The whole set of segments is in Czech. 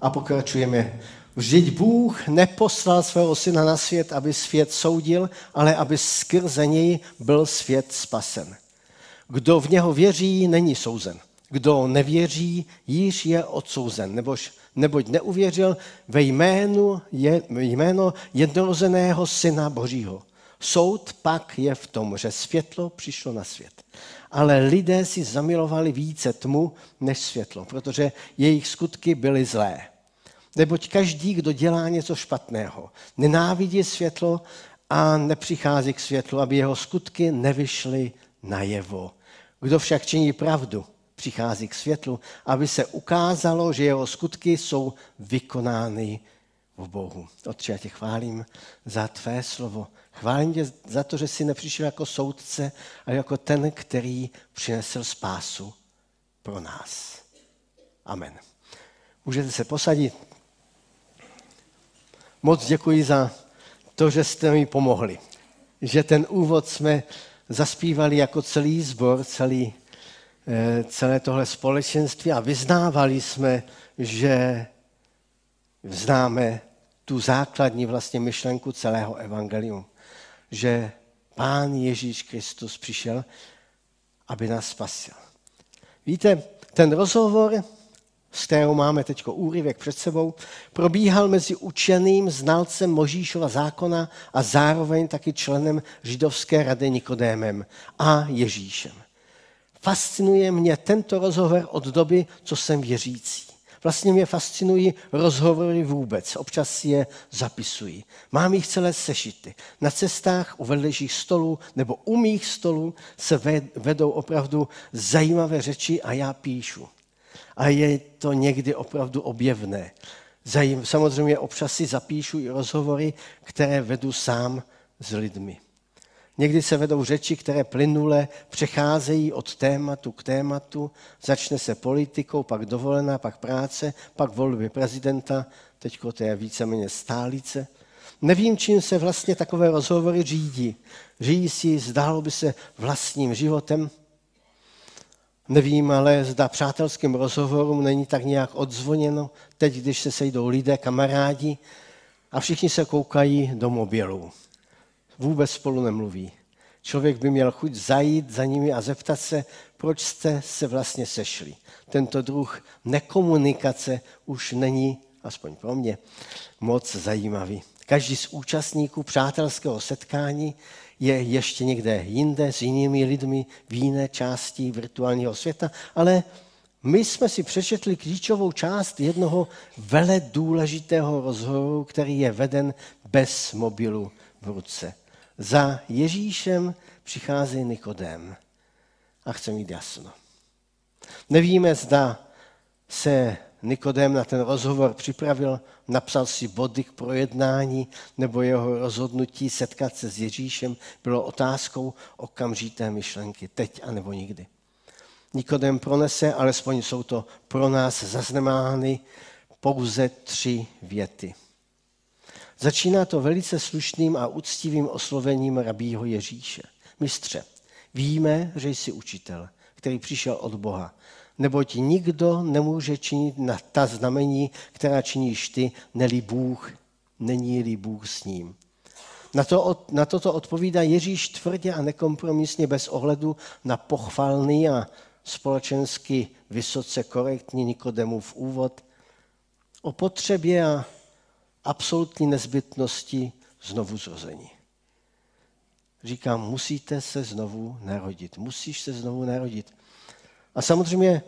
A pokračujeme. Vždyť Bůh neposlal svého syna na svět, aby svět soudil, ale aby skrze něj byl svět spasen. Kdo v něho věří, není souzen. Kdo nevěří, již je odsouzen, nebož, neboť neuvěřil ve jménu, je, jméno jednorozeného syna Božího. Soud pak je v tom, že světlo přišlo na svět. Ale lidé si zamilovali více tmu než světlo, protože jejich skutky byly zlé. Neboť každý, kdo dělá něco špatného, nenávidí světlo a nepřichází k světlu, aby jeho skutky nevyšly najevo. Kdo však činí pravdu, přichází k světlu, aby se ukázalo, že jeho skutky jsou vykonány v Bohu. Otče, já tě chválím za tvé slovo. Chválím tě za to, že jsi nepřišel jako soudce, ale jako ten, který přinesl spásu pro nás. Amen. Můžete se posadit. Moc děkuji za to, že jste mi pomohli. Že ten úvod jsme zaspívali jako celý sbor, celý, eh, celé tohle společenství a vyznávali jsme, že známe tu základní vlastně myšlenku celého evangelium. Že Pán Ježíš Kristus přišel, aby nás spasil. Víte, ten rozhovor s kterou máme teď úryvek před sebou, probíhal mezi učeným znalcem Možíšova zákona a zároveň taky členem židovské rady Nikodémem a Ježíšem. Fascinuje mě tento rozhovor od doby, co jsem věřící. Vlastně mě fascinují rozhovory vůbec. Občas si je zapisuji. Mám jich celé sešity. Na cestách u vedlejších stolů nebo u mých stolů se vedou opravdu zajímavé řeči a já píšu a je to někdy opravdu objevné. Samozřejmě občas si zapíšu i rozhovory, které vedu sám s lidmi. Někdy se vedou řeči, které plynule přecházejí od tématu k tématu. Začne se politikou, pak dovolená, pak práce, pak volby prezidenta, teď to je víceméně stálice. Nevím, čím se vlastně takové rozhovory řídí. Žijí si, zdálo by se, vlastním životem, Nevím, ale zda přátelským rozhovorům není tak nějak odzvoněno, teď, když se sejdou lidé, kamarádi a všichni se koukají do mobilů. Vůbec spolu nemluví. Člověk by měl chuť zajít za nimi a zeptat se, proč jste se vlastně sešli. Tento druh nekomunikace už není, aspoň pro mě, moc zajímavý. Každý z účastníků přátelského setkání je ještě někde jinde s jinými lidmi v jiné části virtuálního světa, ale my jsme si přečetli klíčovou část jednoho vele důležitého rozhovoru, který je veden bez mobilu v ruce. Za Ježíšem přichází Nikodem a chce mít jasno. Nevíme, zda se Nikodem na ten rozhovor připravil, napsal si body k projednání, nebo jeho rozhodnutí setkat se s Ježíšem bylo otázkou okamžité myšlenky, teď a nebo nikdy. Nikodem pronese, alespoň jsou to pro nás zaznamenány pouze tři věty. Začíná to velice slušným a úctivým oslovením rabího Ježíše. Mistře, víme, že jsi učitel, který přišel od Boha neboť nikdo nemůže činit na ta znamení, která činíš ty, neli Bůh, není-li Bůh s ním. Na, to, na toto odpovídá Ježíš tvrdě a nekompromisně bez ohledu na pochvalný a společensky vysoce korektní Nikodemův úvod o potřebě a absolutní nezbytnosti znovu zrození. Říkám, musíte se znovu narodit. Musíš se znovu narodit. A samozřejmě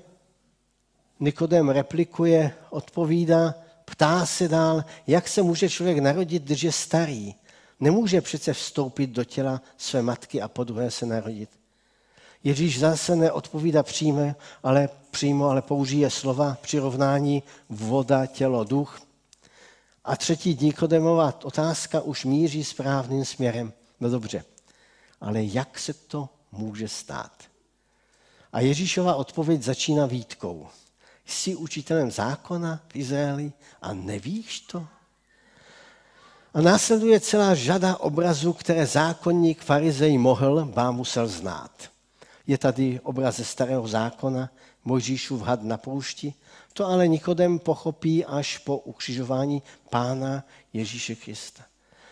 Nikodem replikuje, odpovídá, ptá se dál, jak se může člověk narodit, když je starý. Nemůže přece vstoupit do těla své matky a po druhé se narodit. Ježíš zase neodpovídá přímo, ale, přímo, ale použije slova přirovnání voda, tělo, duch. A třetí Nikodemová otázka už míří správným směrem. No dobře, ale jak se to může stát? A Ježíšova odpověď začíná výtkou. Jsi učitelem zákona v Izraeli a nevíš to? A následuje celá řada obrazů, které zákonník farizej mohl, bá musel znát. Je tady obraz ze starého zákona, Mojžíšův had na poušti. To ale Nikodem pochopí až po ukřižování Pána Ježíše Krista.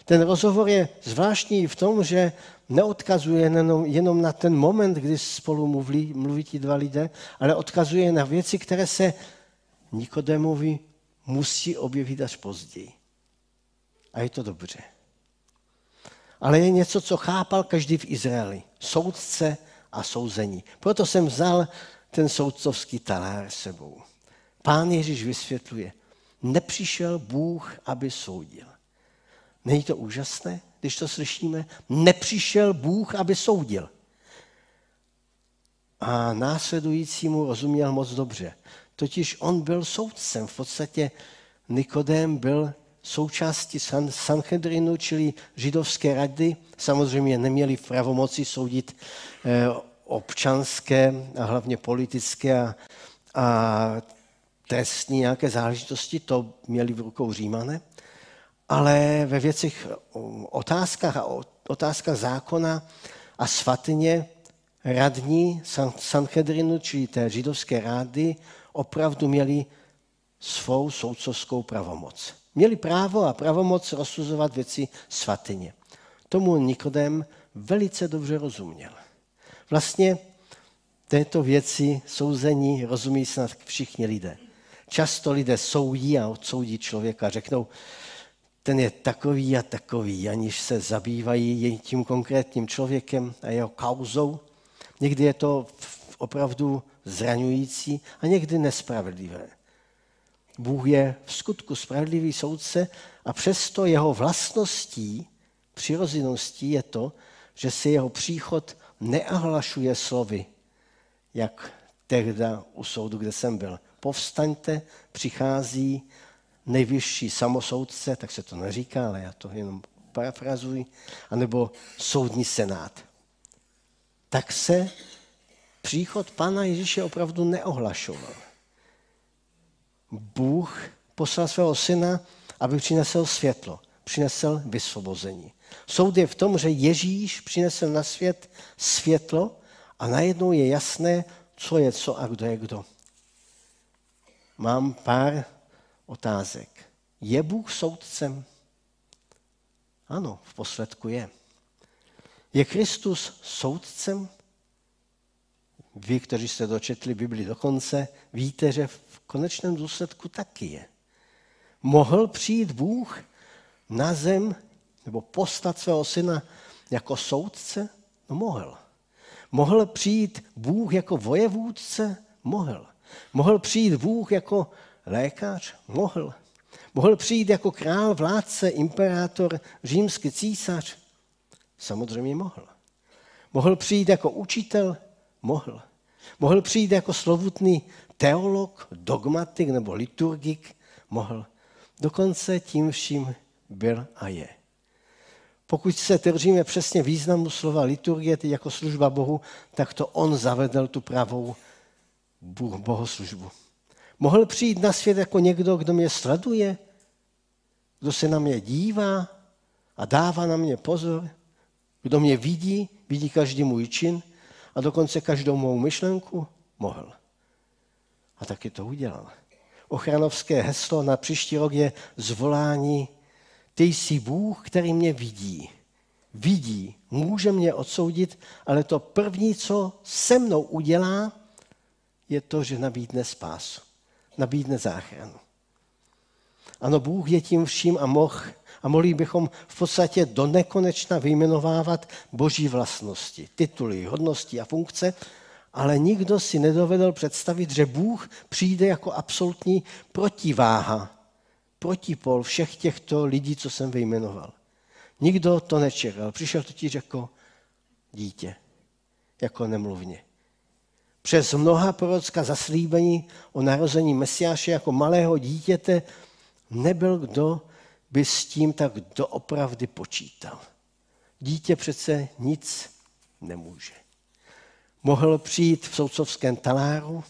Ten rozhovor je zvláštní v tom, že neodkazuje jenom, na ten moment, kdy spolu mluví, mluví ti dva lidé, ale odkazuje na věci, které se Nikodemovi musí objevit až později. A je to dobře. Ale je něco, co chápal každý v Izraeli. Soudce a souzení. Proto jsem vzal ten soudcovský talár sebou. Pán Ježíš vysvětluje, nepřišel Bůh, aby soudil. Není to úžasné, když to slyšíme? Nepřišel Bůh, aby soudil. A následujícímu rozuměl moc dobře. Totiž on byl soudcem. V podstatě Nikodém byl součástí San, Sanhedrinu, čili židovské rady. Samozřejmě neměli v pravomoci soudit eh, občanské a hlavně politické a, a trestní nějaké záležitosti, to měli v rukou římané ale ve věcech otázkách a otázkách zákona a svatyně radní Sanhedrinu, čili té židovské rády, opravdu měli svou soudcovskou pravomoc. Měli právo a pravomoc rozsuzovat věci svatyně. Tomu Nikodem velice dobře rozuměl. Vlastně této věci souzení rozumí snad všichni lidé. Často lidé soudí a odsoudí člověka, řeknou, ten je takový a takový, aniž se zabývají tím konkrétním člověkem a jeho kauzou. Někdy je to opravdu zraňující a někdy nespravedlivé. Bůh je v skutku spravedlivý soudce a přesto jeho vlastností, přirozeností je to, že se jeho příchod neahlašuje slovy, jak tehda u soudu, kde jsem byl. Povstaňte, přichází nejvyšší samosoudce, tak se to neříká, ale já to jenom parafrazuji, anebo soudní senát. Tak se příchod Pána Ježíše opravdu neohlašoval. Bůh poslal svého syna, aby přinesl světlo, přinesl vysvobození. Soud je v tom, že Ježíš přinesl na svět světlo a najednou je jasné, co je co a kdo je kdo. Mám pár otázek. Je Bůh soudcem? Ano, v posledku je. Je Kristus soudcem? Vy, kteří jste dočetli Bibli do konce, víte, že v konečném důsledku taky je. Mohl přijít Bůh na zem nebo postat svého syna jako soudce? No mohl. Mohl přijít Bůh jako vojevůdce? Mohl. Mohl přijít Bůh jako lékař? Mohl. Mohl přijít jako král, vládce, imperátor, římský císař? Samozřejmě mohl. Mohl přijít jako učitel? Mohl. Mohl přijít jako slovutný teolog, dogmatik nebo liturgik? Mohl. Dokonce tím vším byl a je. Pokud se držíme přesně významu slova liturgie, tedy jako služba Bohu, tak to on zavedl tu pravou bohoslužbu. Mohl přijít na svět jako někdo, kdo mě sleduje, kdo se na mě dívá a dává na mě pozor, kdo mě vidí, vidí každý můj čin a dokonce každou mou myšlenku, mohl. A taky to udělal. Ochranovské heslo na příští rok je zvolání ty jsi Bůh, který mě vidí. Vidí, může mě odsoudit, ale to první, co se mnou udělá, je to, že nabídne spásu nabídne záchranu. Ano, Bůh je tím vším a moh, a mohli bychom v podstatě do nekonečna vyjmenovávat boží vlastnosti, tituly, hodnosti a funkce, ale nikdo si nedovedl představit, že Bůh přijde jako absolutní protiváha, protipol všech těchto lidí, co jsem vyjmenoval. Nikdo to nečekal. Přišel totiž jako dítě, jako nemluvně přes mnoha prorocká zaslíbení o narození Mesiáše jako malého dítěte nebyl kdo by s tím tak doopravdy počítal. Dítě přece nic nemůže. Mohl přijít v soudcovském taláru,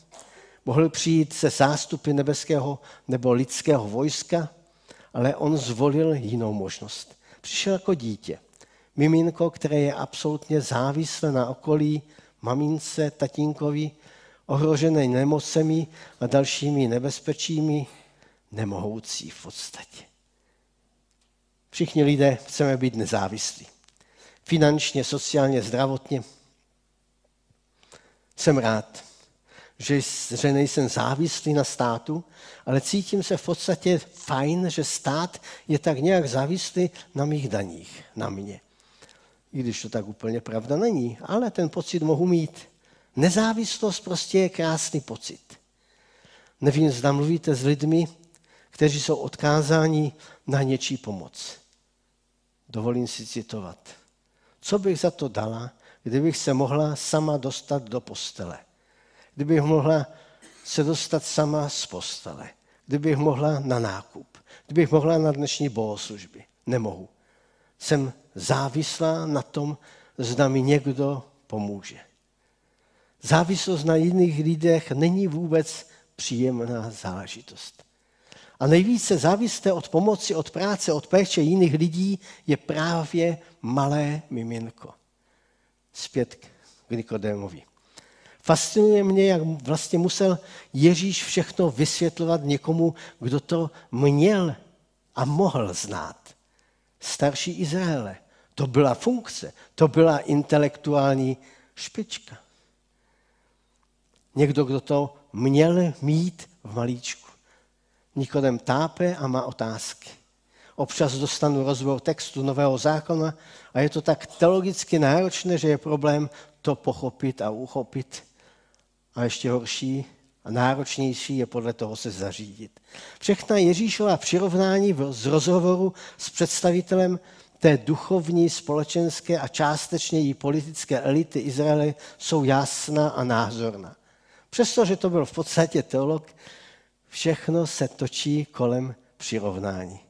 mohl přijít se zástupy nebeského nebo lidského vojska, ale on zvolil jinou možnost. Přišel jako dítě. Miminko, které je absolutně závislé na okolí, mamince, tatínkovi, ohrožené nemocemi a dalšími nebezpečími, nemohoucí v podstatě. Všichni lidé chceme být nezávislí. Finančně, sociálně, zdravotně. Jsem rád, že, že nejsem závislý na státu, ale cítím se v podstatě fajn, že stát je tak nějak závislý na mých daních, na mě. I když to tak úplně pravda není, ale ten pocit mohu mít. Nezávislost prostě je krásný pocit. Nevím, zda mluvíte s lidmi, kteří jsou odkázáni na něčí pomoc. Dovolím si citovat. Co bych za to dala, kdybych se mohla sama dostat do postele? Kdybych mohla se dostat sama z postele? Kdybych mohla na nákup? Kdybych mohla na dnešní bohoslužby? Nemohu. Jsem závislá na tom, zda mi někdo pomůže. Závislost na jiných lidech není vůbec příjemná záležitost. A nejvíce závislé od pomoci, od práce, od péče jiných lidí je právě malé miminko. Zpět k Nikodémovi. Fascinuje mě, jak vlastně musel Ježíš všechno vysvětlovat někomu, kdo to měl a mohl znát. Starší Izraele. To byla funkce, to byla intelektuální špička. Někdo, kdo to měl mít v malíčku. Nikodem tápe a má otázky. Občas dostanu rozbor textu Nového zákona a je to tak teologicky náročné, že je problém to pochopit a uchopit. A ještě horší a náročnější je podle toho se zařídit. Všechna Ježíšova přirovnání z rozhovoru s představitelem té duchovní, společenské a částečně i politické elity Izraele jsou jasná a názorná. Přestože to byl v podstatě teolog, všechno se točí kolem přirovnání.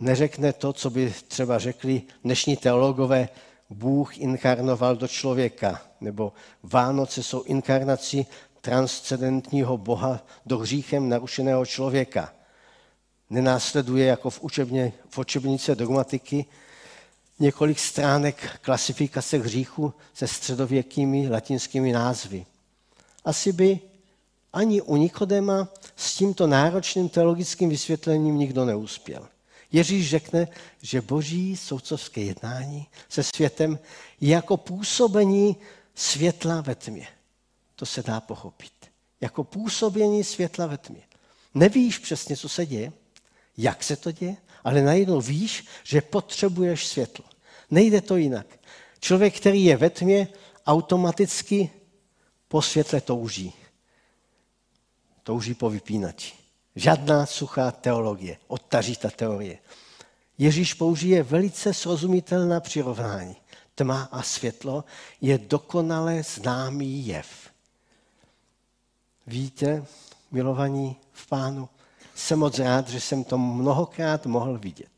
Neřekne to, co by třeba řekli dnešní teologové, Bůh inkarnoval do člověka, nebo Vánoce jsou inkarnací transcendentního Boha do hříchem narušeného člověka. Nenásleduje jako v, učebně, v učebnice dogmatiky několik stránek klasifikace hříchu se středověkými latinskými názvy. Asi by ani u Nikodema s tímto náročným teologickým vysvětlením nikdo neuspěl. Ježíš řekne, že boží soudcovské jednání se světem je jako působení světla ve tmě. To se dá pochopit. Jako působení světla ve tmě. Nevíš přesně, co se děje, jak se to děje, ale najednou víš, že potřebuješ světlo. Nejde to jinak. Člověk, který je ve tmě, automaticky po světle touží. Touží po vypínači. Žádná suchá teologie, odtažitá teorie. Ježíš použije velice srozumitelná přirovnání. Tma a světlo je dokonale známý jev. Víte, milovaní v pánu, jsem moc rád, že jsem to mnohokrát mohl vidět.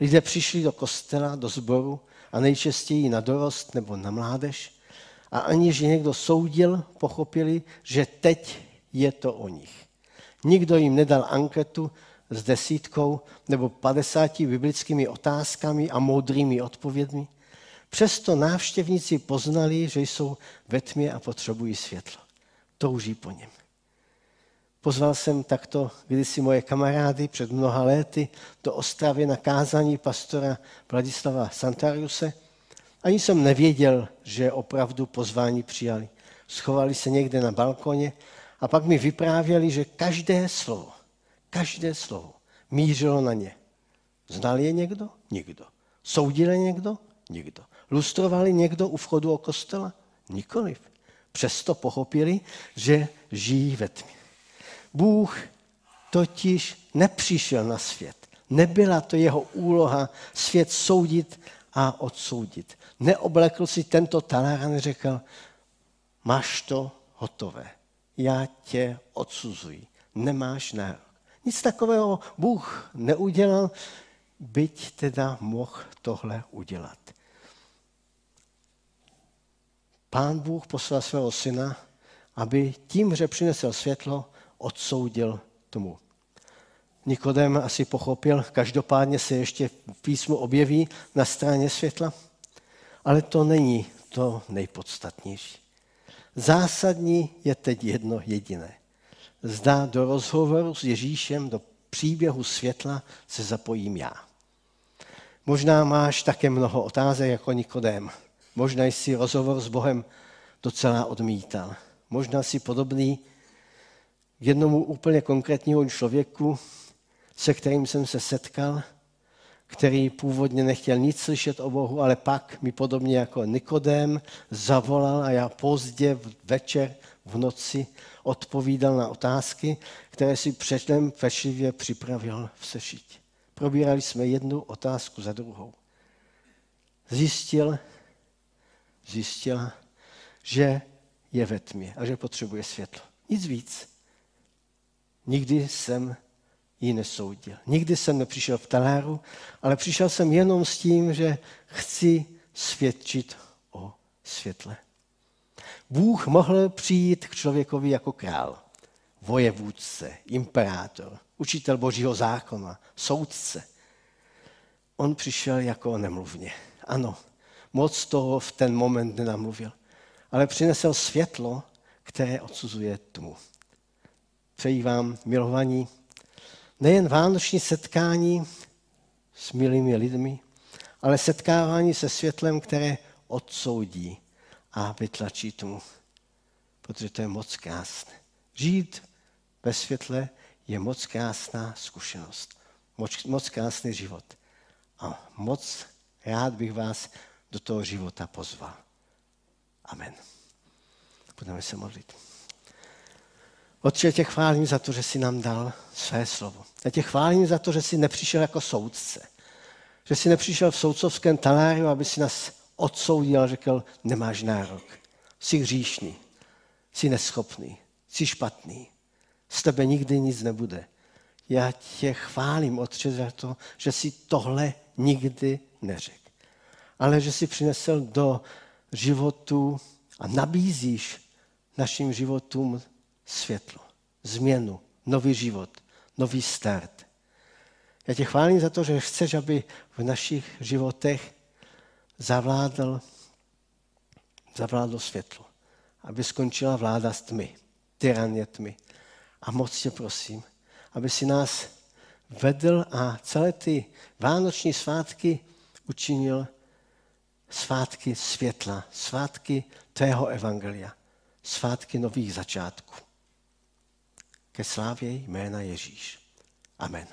Lidé přišli do kostela, do sboru a nejčastěji na dorost nebo na mládež a aniž někdo soudil, pochopili, že teď je to o nich. Nikdo jim nedal anketu s desítkou nebo padesáti biblickými otázkami a moudrými odpovědmi. Přesto návštěvníci poznali, že jsou ve tmě a potřebují světlo. Touží po něm. Pozval jsem takto kdysi moje kamarády před mnoha lety do Ostravy na kázání pastora Vladislava Santariuse. Ani jsem nevěděl, že opravdu pozvání přijali. Schovali se někde na balkoně a pak mi vyprávěli, že každé slovo, každé slovo mířilo na ně. Znal je někdo? Nikdo. Soudil je někdo? Nikdo. Lustrovali někdo u vchodu o kostela? Nikoliv. Přesto pochopili, že žijí ve tmě. Bůh totiž nepřišel na svět. Nebyla to jeho úloha svět soudit a odsoudit. Neoblekl si tento talár a neřekl, máš to hotové já tě odsuzuji. Nemáš nárok. Nic takového Bůh neudělal, byť teda mohl tohle udělat. Pán Bůh poslal svého syna, aby tím, že přinesl světlo, odsoudil tomu. Nikodem asi pochopil, každopádně se ještě v písmu objeví na straně světla, ale to není to nejpodstatnější. Zásadní je teď jedno jediné. Zdá do rozhovoru s Ježíšem, do příběhu světla se zapojím já. Možná máš také mnoho otázek jako Nikodém. Možná jsi rozhovor s Bohem docela odmítal. Možná si podobný jednomu úplně konkrétnímu člověku, se kterým jsem se setkal, který původně nechtěl nic slyšet o Bohu, ale pak mi podobně jako Nikodém zavolal a já pozdě večer v noci odpovídal na otázky, které si předem pečlivě připravil v sešitě. Probírali jsme jednu otázku za druhou. Zjistil, zjistila, že je ve tmě a že potřebuje světlo. Nic víc. Nikdy jsem ji nesoudil. Nikdy jsem nepřišel v taláru, ale přišel jsem jenom s tím, že chci svědčit o světle. Bůh mohl přijít k člověkovi jako král, vojevůdce, imperátor, učitel božího zákona, soudce. On přišel jako nemluvně. Ano, moc toho v ten moment nenamluvil, ale přinesl světlo, které odsuzuje tmu. Přeji vám, milovaní, nejen vánoční setkání s milými lidmi, ale setkávání se světlem, které odsoudí a vytlačí tomu. Protože to je moc krásné. Žít ve světle je moc krásná zkušenost. Moc, moc krásný život. A moc rád bych vás do toho života pozval. Amen. Budeme se modlit. Otče, tě chválím za to, že jsi nám dal své slovo. Já tě chválím za to, že jsi nepřišel jako soudce. Že jsi nepřišel v soudcovském taláriu, aby si nás odsoudil a řekl, nemáš nárok. Jsi hříšný, jsi neschopný, jsi špatný. Z tebe nikdy nic nebude. Já tě chválím, Otče, za to, že jsi tohle nikdy neřekl. Ale že jsi přinesl do životu a nabízíš našim životům světlo, změnu, nový život, nový start. Já tě chválím za to, že chceš, aby v našich životech zavládl, zavládlo světlo. Aby skončila vláda s tmy, tyranie tmy. A moc tě prosím, aby si nás vedl a celé ty vánoční svátky učinil svátky světla, svátky tvého evangelia, svátky nových začátků ke slávě jména Ježíš. Amen.